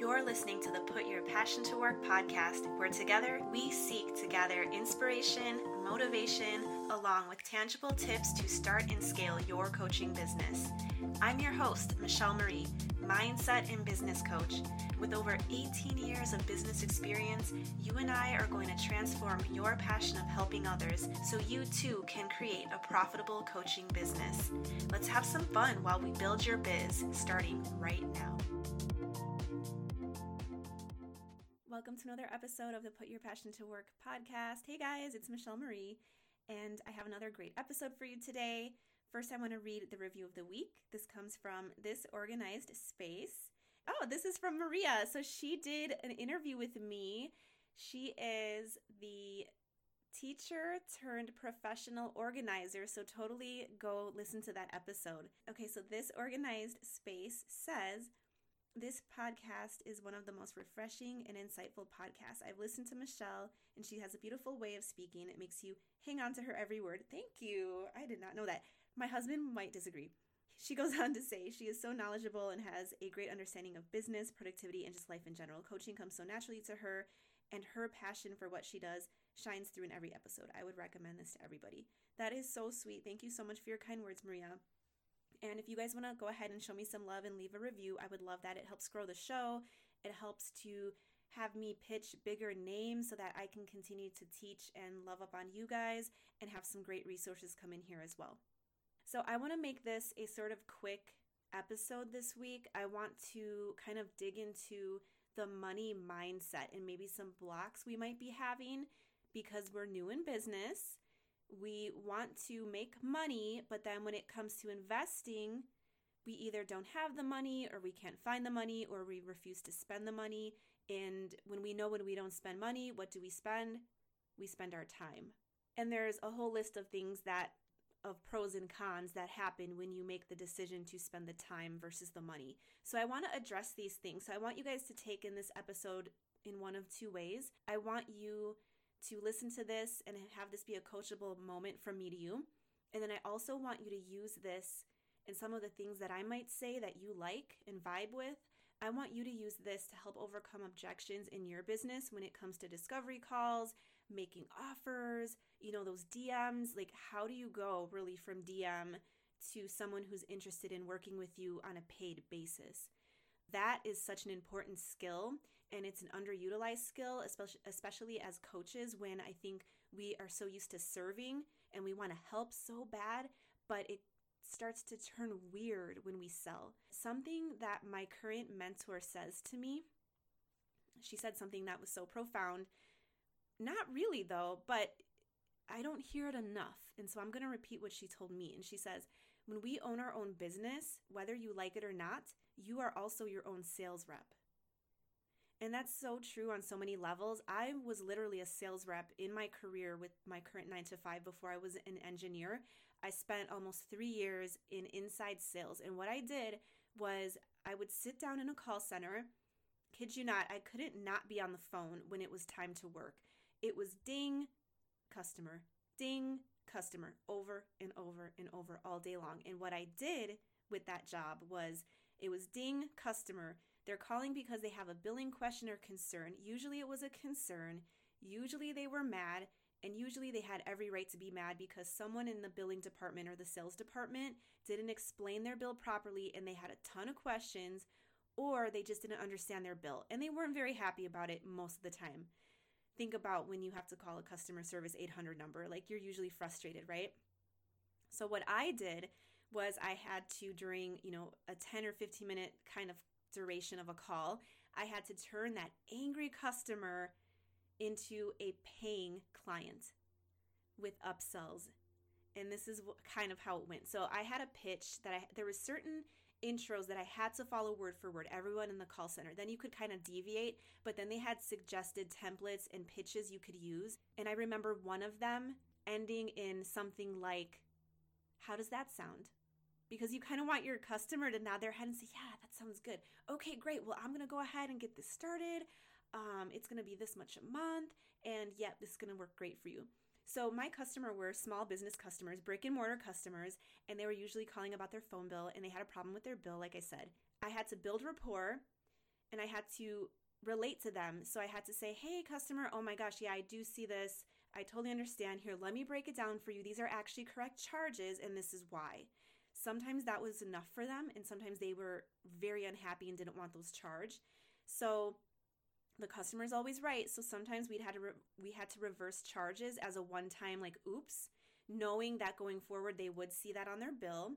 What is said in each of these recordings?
You're listening to the Put Your Passion to Work podcast, where together we seek to gather inspiration, motivation, along with tangible tips to start and scale your coaching business. I'm your host, Michelle Marie, mindset and business coach. With over 18 years of business experience, you and I are going to transform your passion of helping others so you too can create a profitable coaching business. Let's have some fun while we build your biz, starting right now. Episode of the Put Your Passion to Work podcast. Hey guys, it's Michelle Marie, and I have another great episode for you today. First, I want to read the review of the week. This comes from This Organized Space. Oh, this is from Maria. So she did an interview with me. She is the teacher turned professional organizer. So totally go listen to that episode. Okay, so this organized space says this podcast is one of the most refreshing and insightful podcasts. I've listened to Michelle, and she has a beautiful way of speaking. It makes you hang on to her every word. Thank you. I did not know that. My husband might disagree. She goes on to say she is so knowledgeable and has a great understanding of business, productivity, and just life in general. Coaching comes so naturally to her, and her passion for what she does shines through in every episode. I would recommend this to everybody. That is so sweet. Thank you so much for your kind words, Maria. And if you guys want to go ahead and show me some love and leave a review, I would love that. It helps grow the show. It helps to have me pitch bigger names so that I can continue to teach and love up on you guys and have some great resources come in here as well. So, I want to make this a sort of quick episode this week. I want to kind of dig into the money mindset and maybe some blocks we might be having because we're new in business we want to make money, but then when it comes to investing, we either don't have the money or we can't find the money or we refuse to spend the money. And when we know when we don't spend money, what do we spend? We spend our time. And there's a whole list of things that of pros and cons that happen when you make the decision to spend the time versus the money. So I want to address these things. So I want you guys to take in this episode in one of two ways. I want you to listen to this and have this be a coachable moment from me to you. And then I also want you to use this and some of the things that I might say that you like and vibe with. I want you to use this to help overcome objections in your business when it comes to discovery calls, making offers, you know, those DMs. Like, how do you go really from DM to someone who's interested in working with you on a paid basis? That is such an important skill and it's an underutilized skill especially especially as coaches when i think we are so used to serving and we want to help so bad but it starts to turn weird when we sell. Something that my current mentor says to me she said something that was so profound. Not really though but i don't hear it enough and so i'm going to repeat what she told me and she says when we own our own business whether you like it or not you are also your own sales rep and that's so true on so many levels. I was literally a sales rep in my career with my current nine to five before I was an engineer. I spent almost three years in inside sales. And what I did was I would sit down in a call center. Kid you not, I couldn't not be on the phone when it was time to work. It was ding, customer, ding, customer, over and over and over all day long. And what I did with that job was it was ding, customer, they're calling because they have a billing question or concern. Usually it was a concern. Usually they were mad. And usually they had every right to be mad because someone in the billing department or the sales department didn't explain their bill properly and they had a ton of questions or they just didn't understand their bill and they weren't very happy about it most of the time. Think about when you have to call a customer service 800 number, like you're usually frustrated, right? So what I did was I had to during, you know, a 10 or 15 minute kind of duration of a call, I had to turn that angry customer into a paying client with upsells. And this is kind of how it went. So I had a pitch that I there was certain intros that I had to follow word for word, everyone in the call center. Then you could kind of deviate, but then they had suggested templates and pitches you could use. And I remember one of them ending in something like, How does that sound? Because you kind of want your customer to nod their head and say, Yeah, that sounds good. Okay, great. Well, I'm going to go ahead and get this started. Um, it's going to be this much a month. And yep, this is going to work great for you. So, my customer were small business customers, brick and mortar customers, and they were usually calling about their phone bill and they had a problem with their bill, like I said. I had to build rapport and I had to relate to them. So I had to say, hey, customer, oh my gosh, yeah, I do see this. I totally understand. Here, let me break it down for you. These are actually correct charges, and this is why. Sometimes that was enough for them, and sometimes they were very unhappy and didn't want those charged. So the customer is always right. So sometimes we'd had to re- we had to reverse charges as a one time like oops, knowing that going forward they would see that on their bill.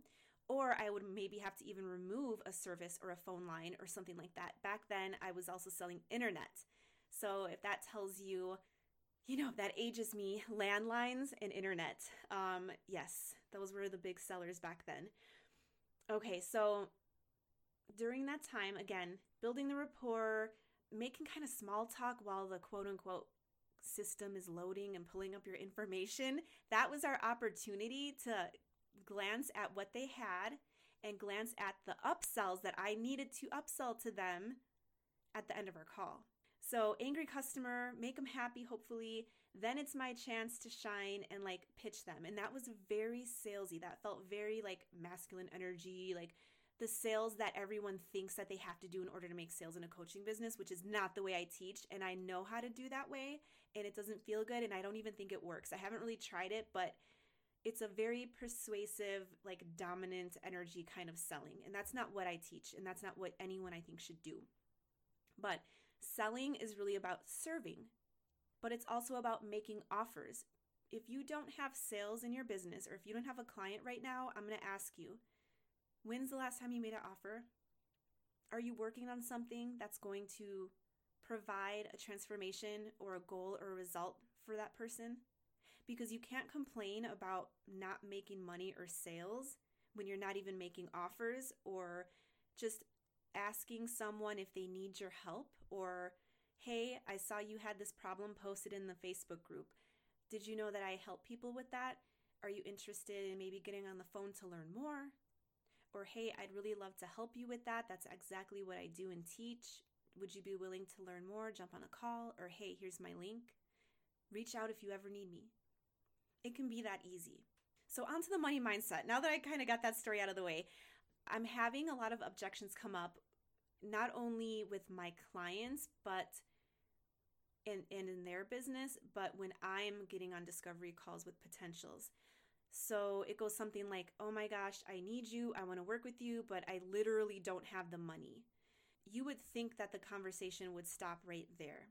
Or I would maybe have to even remove a service or a phone line or something like that. Back then, I was also selling internet. So if that tells you, you know, that ages me, landlines and internet. Um, yes, those were the big sellers back then. Okay, so during that time, again, building the rapport, making kind of small talk while the quote unquote system is loading and pulling up your information, that was our opportunity to glance at what they had and glance at the upsells that I needed to upsell to them at the end of our call. So, angry customer, make them happy, hopefully. Then it's my chance to shine and like pitch them. And that was very salesy. That felt very like masculine energy, like the sales that everyone thinks that they have to do in order to make sales in a coaching business, which is not the way I teach. And I know how to do that way, and it doesn't feel good. And I don't even think it works. I haven't really tried it, but it's a very persuasive, like dominant energy kind of selling. And that's not what I teach, and that's not what anyone I think should do. But selling is really about serving, but it's also about making offers. If you don't have sales in your business, or if you don't have a client right now, I'm going to ask you When's the last time you made an offer? Are you working on something that's going to provide a transformation or a goal or a result for that person? Because you can't complain about not making money or sales when you're not even making offers or just asking someone if they need your help or, hey, I saw you had this problem posted in the Facebook group. Did you know that I help people with that? Are you interested in maybe getting on the phone to learn more? or hey, I'd really love to help you with that. That's exactly what I do and teach. Would you be willing to learn more? Jump on a call, or hey, here's my link. Reach out if you ever need me. It can be that easy. So, on to the money mindset. Now that I kind of got that story out of the way, I'm having a lot of objections come up, not only with my clients, but and, and in their business, but when I'm getting on discovery calls with potentials. So it goes something like, Oh my gosh, I need you. I want to work with you, but I literally don't have the money. You would think that the conversation would stop right there.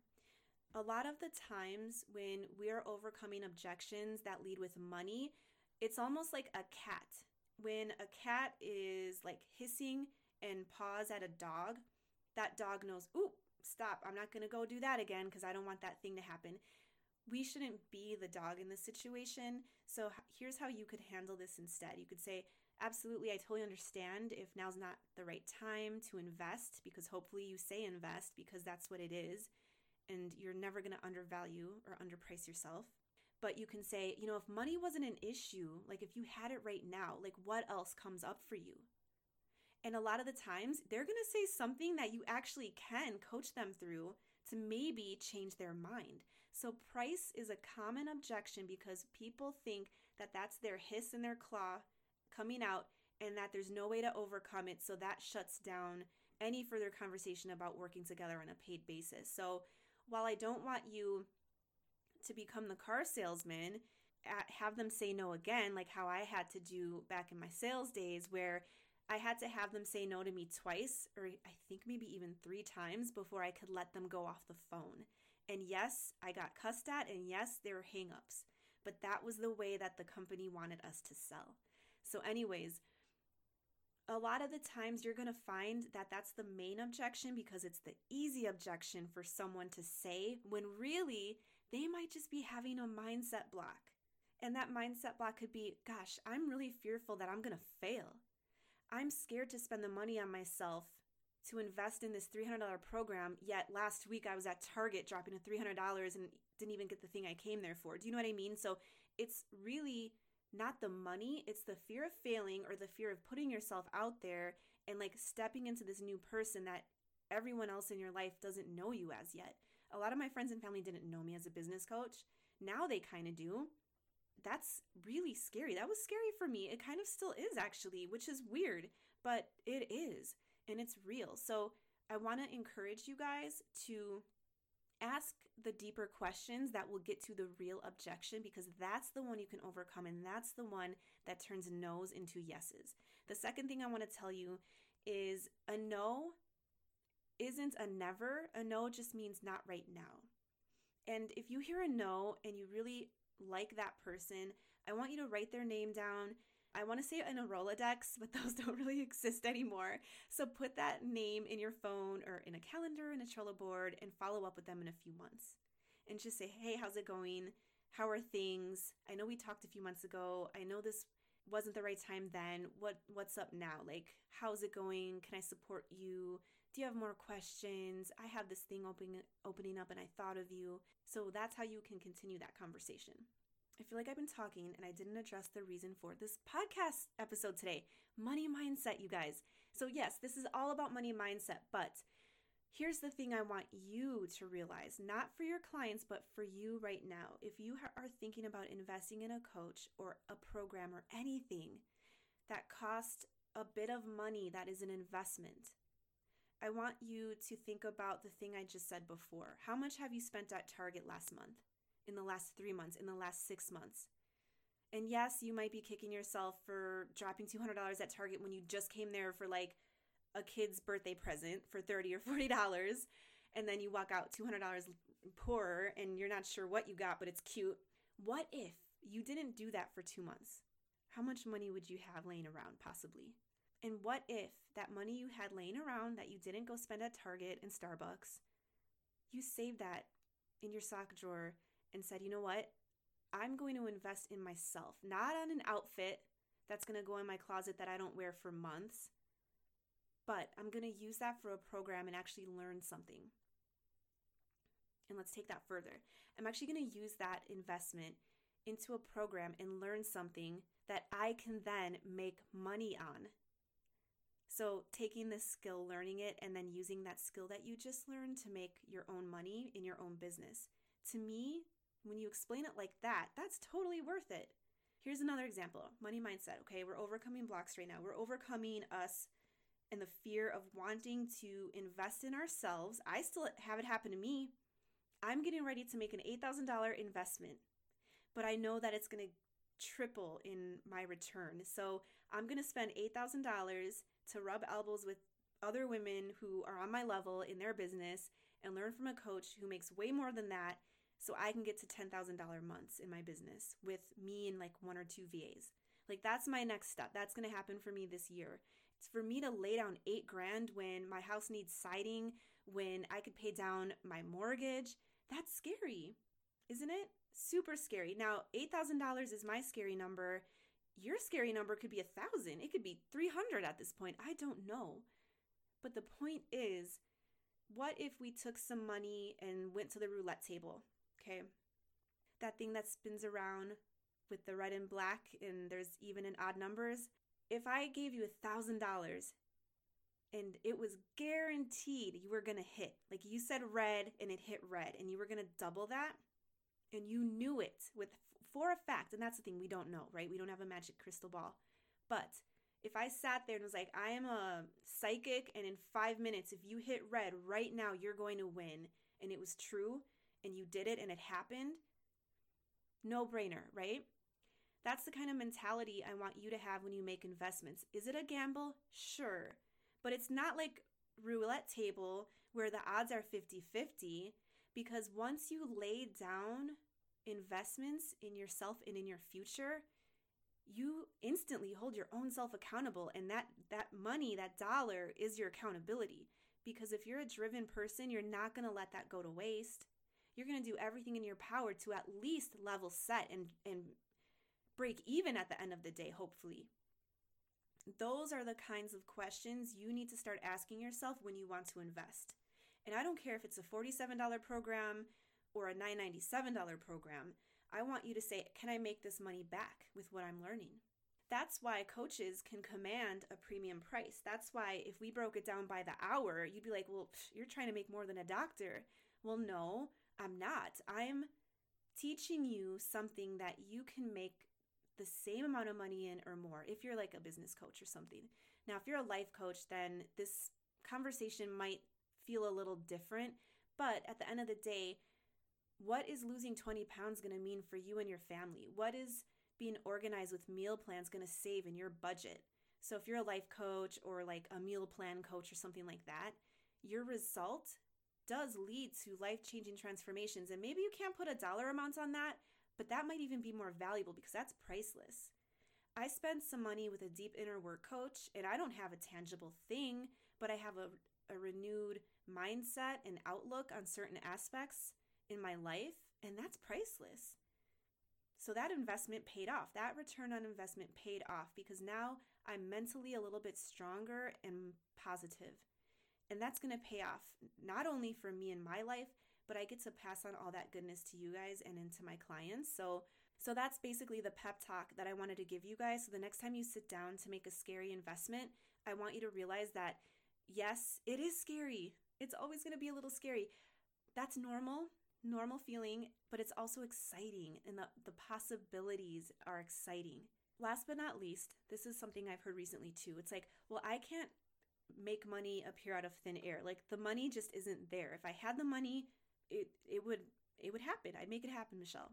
A lot of the times when we are overcoming objections that lead with money, it's almost like a cat. When a cat is like hissing and paws at a dog, that dog knows, Ooh, stop. I'm not going to go do that again because I don't want that thing to happen we shouldn't be the dog in this situation. So here's how you could handle this instead. You could say, Absolutely, I totally understand if now's not the right time to invest because hopefully you say invest because that's what it is. And you're never going to undervalue or underprice yourself. But you can say, you know, if money wasn't an issue, like if you had it right now, like what else comes up for you? And a lot of the times they're going to say something that you actually can coach them through to maybe change their mind. So, price is a common objection because people think that that's their hiss and their claw coming out and that there's no way to overcome it. So, that shuts down any further conversation about working together on a paid basis. So, while I don't want you to become the car salesman, have them say no again, like how I had to do back in my sales days, where I had to have them say no to me twice, or I think maybe even three times before I could let them go off the phone. And yes, I got cussed at, and yes, there were hangups, but that was the way that the company wanted us to sell. So, anyways, a lot of the times you're going to find that that's the main objection because it's the easy objection for someone to say when really they might just be having a mindset block. And that mindset block could be, gosh, I'm really fearful that I'm going to fail. I'm scared to spend the money on myself to invest in this $300 program, yet last week I was at Target dropping a $300 and didn't even get the thing I came there for. Do you know what I mean? So it's really not the money, it's the fear of failing or the fear of putting yourself out there and like stepping into this new person that everyone else in your life doesn't know you as yet. A lot of my friends and family didn't know me as a business coach. Now they kind of do. That's really scary. That was scary for me. It kind of still is actually, which is weird, but it is and it's real. So I want to encourage you guys to ask the deeper questions that will get to the real objection because that's the one you can overcome and that's the one that turns no's into yeses. The second thing I want to tell you is a no isn't a never. A no just means not right now. And if you hear a no and you really like that person, I want you to write their name down. I want to say in a Rolodex, but those don't really exist anymore. So put that name in your phone or in a calendar, in a Trello board, and follow up with them in a few months. And just say, hey, how's it going? How are things? I know we talked a few months ago. I know this wasn't the right time then. What what's up now? Like, how's it going? Can I support you? Do you have more questions? I have this thing opening opening up and I thought of you. So that's how you can continue that conversation. I feel like I've been talking and I didn't address the reason for this podcast episode today. Money mindset, you guys. So yes, this is all about money mindset, but Here's the thing I want you to realize not for your clients, but for you right now. If you are thinking about investing in a coach or a program or anything that costs a bit of money that is an investment, I want you to think about the thing I just said before. How much have you spent at Target last month, in the last three months, in the last six months? And yes, you might be kicking yourself for dropping $200 at Target when you just came there for like a kid's birthday present for 30 or 40 dollars and then you walk out $200 poorer and you're not sure what you got but it's cute what if you didn't do that for 2 months how much money would you have laying around possibly and what if that money you had laying around that you didn't go spend at Target and Starbucks you saved that in your sock drawer and said you know what I'm going to invest in myself not on an outfit that's going to go in my closet that I don't wear for months but I'm going to use that for a program and actually learn something. And let's take that further. I'm actually going to use that investment into a program and learn something that I can then make money on. So, taking this skill, learning it, and then using that skill that you just learned to make your own money in your own business. To me, when you explain it like that, that's totally worth it. Here's another example money mindset. Okay, we're overcoming blocks right now. We're overcoming us and the fear of wanting to invest in ourselves. I still have it happen to me. I'm getting ready to make an $8,000 investment, but I know that it's going to triple in my return. So I'm going to spend $8,000 to rub elbows with other women who are on my level in their business and learn from a coach who makes way more than that so I can get to $10,000 months in my business with me and like one or two VAs. Like that's my next step. That's going to happen for me this year It's for me to lay down eight grand when my house needs siding, when I could pay down my mortgage, that's scary, isn't it? Super scary. Now, $8,000 is my scary number. Your scary number could be a thousand. It could be 300 at this point. I don't know. But the point is, what if we took some money and went to the roulette table? Okay. That thing that spins around with the red and black, and there's even and odd numbers if I gave you a thousand dollars and it was guaranteed you were gonna hit, like you said red and it hit red, and you were gonna double that, and you knew it with for a fact, and that's the thing we don't know, right? We don't have a magic crystal ball. But if I sat there and was like, I am a psychic, and in five minutes, if you hit red right now, you're going to win, and it was true, and you did it, and it happened, no brainer, right? That's the kind of mentality I want you to have when you make investments. Is it a gamble? Sure. But it's not like roulette table where the odds are 50 50 because once you lay down investments in yourself and in your future, you instantly hold your own self accountable and that that money, that dollar is your accountability. Because if you're a driven person, you're not going to let that go to waste. You're going to do everything in your power to at least level set and and break even at the end of the day, hopefully. Those are the kinds of questions you need to start asking yourself when you want to invest. And I don't care if it's a $47 program or a $997 program. I want you to say, Can I make this money back with what I'm learning? That's why coaches can command a premium price. That's why if we broke it down by the hour, you'd be like, Well, you're trying to make more than a doctor. Well, no, I'm not. I'm teaching you something that you can make the same amount of money in or more if you're like a business coach or something. Now, if you're a life coach, then this conversation might feel a little different. But at the end of the day, what is losing 20 pounds going to mean for you and your family? What is being organized with meal plans going to save in your budget? So, if you're a life coach or like a meal plan coach or something like that, your result does lead to life changing transformations. And maybe you can't put a dollar amount on that, but that might even be more valuable because that's priceless. I spent some money with a deep inner work coach, and I don't have a tangible thing, but I have a, a renewed mindset and outlook on certain aspects in my life, and that's priceless. So that investment paid off. That return on investment paid off because now I'm mentally a little bit stronger and positive. And that's going to pay off not only for me in my life, but I get to pass on all that goodness to you guys and into my clients. So so that's basically the pep talk that I wanted to give you guys. So the next time you sit down to make a scary investment, I want you to realize that yes, it is scary. It's always going to be a little scary. That's normal, normal feeling, but it's also exciting and the, the possibilities are exciting. Last but not least, this is something I've heard recently too. It's like, well, I can't make money appear out of thin air. Like the money just isn't there. If I had the money, it it would it would happen. I'd make it happen, Michelle.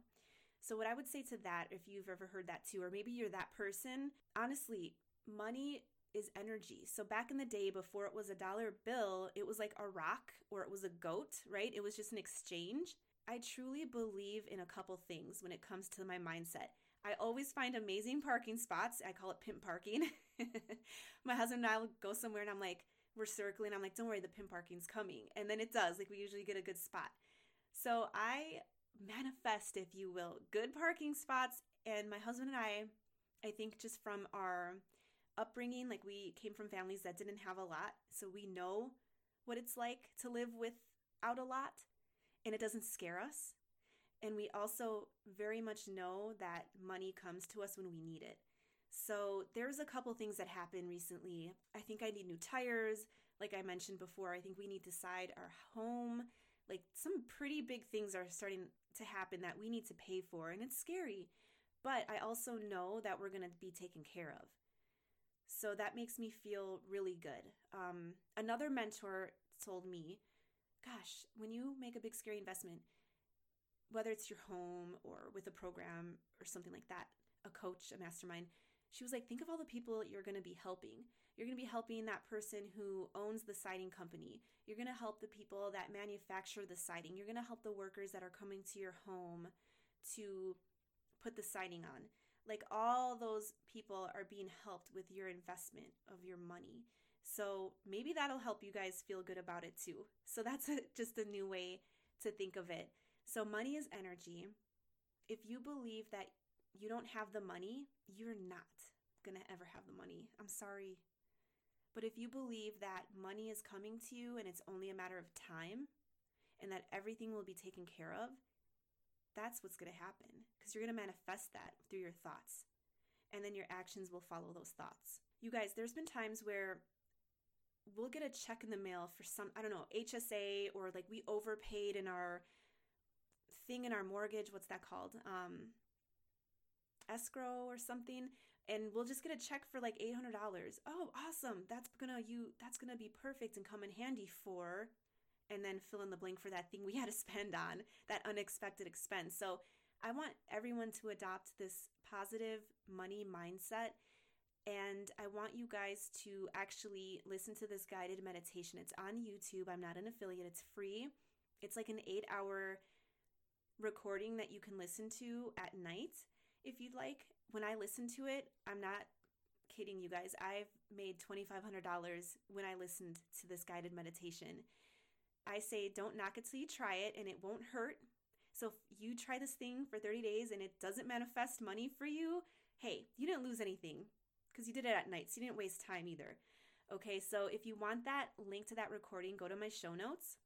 So, what I would say to that, if you've ever heard that too, or maybe you're that person, honestly, money is energy. So, back in the day, before it was a dollar bill, it was like a rock or it was a goat, right? It was just an exchange. I truly believe in a couple things when it comes to my mindset. I always find amazing parking spots. I call it pimp parking. my husband and I will go somewhere and I'm like, we're circling. I'm like, don't worry, the pimp parking's coming. And then it does. Like, we usually get a good spot. So, I manifest, if you will, good parking spots. And my husband and I, I think just from our upbringing, like we came from families that didn't have a lot. So we know what it's like to live without a lot and it doesn't scare us. And we also very much know that money comes to us when we need it. So there's a couple things that happened recently. I think I need new tires. Like I mentioned before, I think we need to side our home. Like some pretty big things are starting to happen that we need to pay for, and it's scary. But I also know that we're going to be taken care of. So that makes me feel really good. Um, another mentor told me, gosh, when you make a big, scary investment, whether it's your home or with a program or something like that, a coach, a mastermind, she was like, think of all the people you're going to be helping. You're going to be helping that person who owns the siding company. You're going to help the people that manufacture the siding. You're going to help the workers that are coming to your home to put the siding on. Like all those people are being helped with your investment of your money. So maybe that'll help you guys feel good about it too. So that's a, just a new way to think of it. So money is energy. If you believe that you don't have the money, you're not going to ever have the money. I'm sorry. But if you believe that money is coming to you and it's only a matter of time and that everything will be taken care of, that's what's going to happen because you're going to manifest that through your thoughts. And then your actions will follow those thoughts. You guys, there's been times where we'll get a check in the mail for some, I don't know, HSA or like we overpaid in our thing in our mortgage. What's that called? Um, escrow or something and we'll just get a check for like $800. Oh, awesome. That's to you that's to be perfect and come in handy for and then fill in the blank for that thing we had to spend on, that unexpected expense. So, I want everyone to adopt this positive money mindset and I want you guys to actually listen to this guided meditation. It's on YouTube. I'm not an affiliate. It's free. It's like an 8-hour recording that you can listen to at night if you'd like when I listen to it, I'm not kidding you guys. I've made $2,500 when I listened to this guided meditation. I say, don't knock it till you try it, and it won't hurt. So if you try this thing for 30 days and it doesn't manifest money for you, hey, you didn't lose anything because you did it at night, so you didn't waste time either. Okay, so if you want that link to that recording, go to my show notes.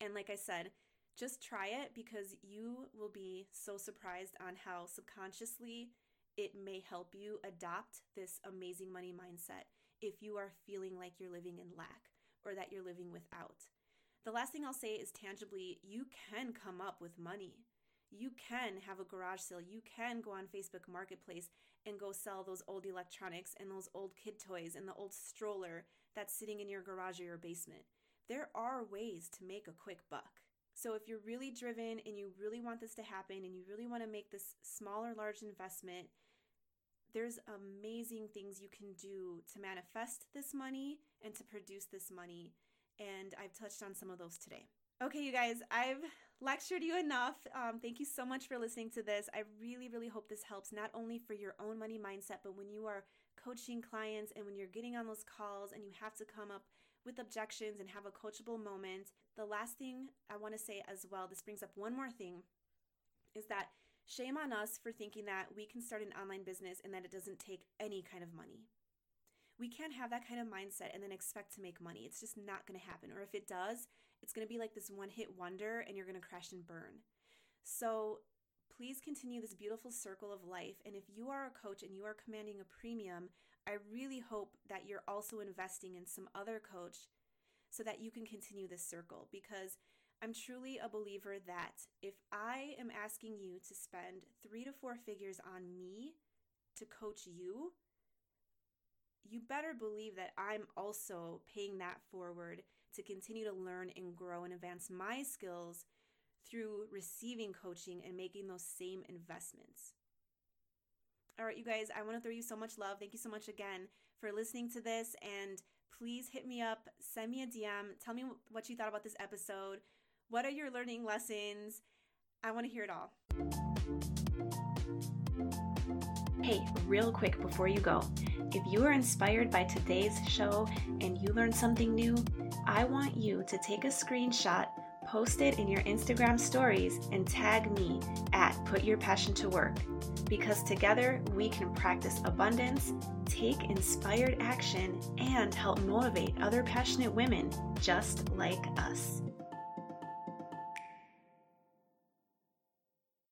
And like I said, just try it because you will be so surprised on how subconsciously it may help you adopt this amazing money mindset if you are feeling like you're living in lack or that you're living without. The last thing I'll say is tangibly, you can come up with money. You can have a garage sale. You can go on Facebook Marketplace and go sell those old electronics and those old kid toys and the old stroller that's sitting in your garage or your basement. there are ways to make a quick buck. So if you're really driven and you really want this to happen and you really want to make this small or large investment, there's amazing things you can do to manifest this money and to produce this money. And I've touched on some of those today. Okay, you guys, I've lectured you enough. Um, thank you so much for listening to this. I really, really hope this helps not only for your own money mindset, but when you are coaching clients and when you're getting on those calls and you have to come up with objections and have a coachable moment. The last thing I want to say as well, this brings up one more thing, is that shame on us for thinking that we can start an online business and that it doesn't take any kind of money. We can't have that kind of mindset and then expect to make money. It's just not going to happen. Or if it does, it's going to be like this one hit wonder and you're going to crash and burn. So please continue this beautiful circle of life. And if you are a coach and you are commanding a premium, I really hope that you're also investing in some other coach so that you can continue this circle because I'm truly a believer that if I am asking you to spend three to four figures on me to coach you, you better believe that I'm also paying that forward to continue to learn and grow and advance my skills through receiving coaching and making those same investments. All right, you guys, I want to throw you so much love. Thank you so much again for listening to this. And please hit me up, send me a DM, tell me what you thought about this episode. What are your learning lessons? I want to hear it all. Hey, real quick before you go, if you are inspired by today's show and you learned something new, I want you to take a screenshot post it in your Instagram stories and tag me at Put Your Passion to Work because together we can practice abundance, take inspired action, and help motivate other passionate women just like us.